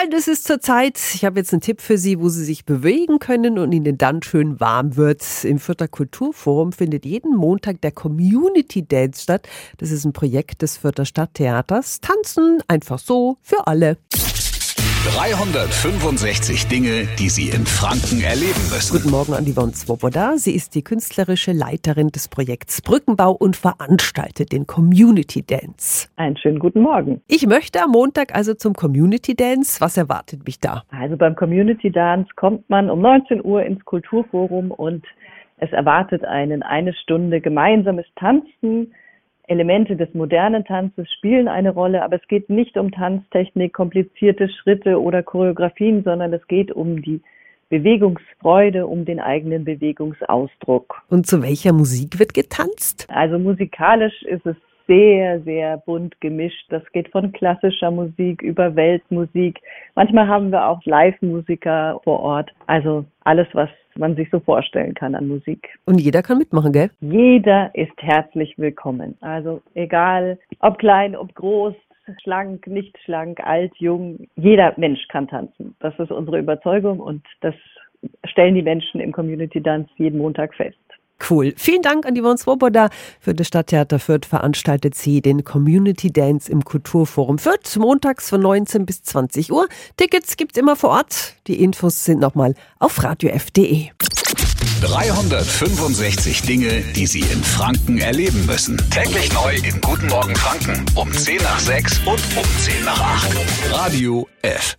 kalt ist es zurzeit. Ich habe jetzt einen Tipp für Sie, wo Sie sich bewegen können und Ihnen dann schön warm wird. Im Fürther Kulturforum findet jeden Montag der Community Dance statt. Das ist ein Projekt des Fürther Stadttheaters. Tanzen einfach so für alle. 365 Dinge, die Sie in Franken erleben müssen. Guten Morgen an Yvonne Swoboda. Sie ist die künstlerische Leiterin des Projekts Brückenbau und veranstaltet den Community Dance. Einen schönen guten Morgen. Ich möchte am Montag also zum Community Dance. Was erwartet mich da? Also beim Community Dance kommt man um 19 Uhr ins Kulturforum und es erwartet einen eine Stunde gemeinsames Tanzen Elemente des modernen Tanzes spielen eine Rolle, aber es geht nicht um Tanztechnik, komplizierte Schritte oder Choreografien, sondern es geht um die Bewegungsfreude, um den eigenen Bewegungsausdruck. Und zu welcher Musik wird getanzt? Also musikalisch ist es sehr, sehr bunt gemischt. Das geht von klassischer Musik über Weltmusik. Manchmal haben wir auch Live-Musiker vor Ort. Also alles, was man sich so vorstellen kann an Musik. Und jeder kann mitmachen, gell? Jeder ist herzlich willkommen. Also egal, ob klein, ob groß, schlank, nicht schlank, alt, jung, jeder Mensch kann tanzen. Das ist unsere Überzeugung und das stellen die Menschen im Community Dance jeden Montag fest. Cool. Vielen Dank an Yvonne Swoboda. Für das Stadttheater Fürth veranstaltet sie den Community Dance im Kulturforum Fürth, montags von 19 bis 20 Uhr. Tickets gibt's immer vor Ort. Die Infos sind nochmal auf radiof.de. 365 Dinge, die Sie in Franken erleben müssen. Täglich neu in Guten Morgen Franken um 10 nach 6 und um 10 nach 8. Radio F.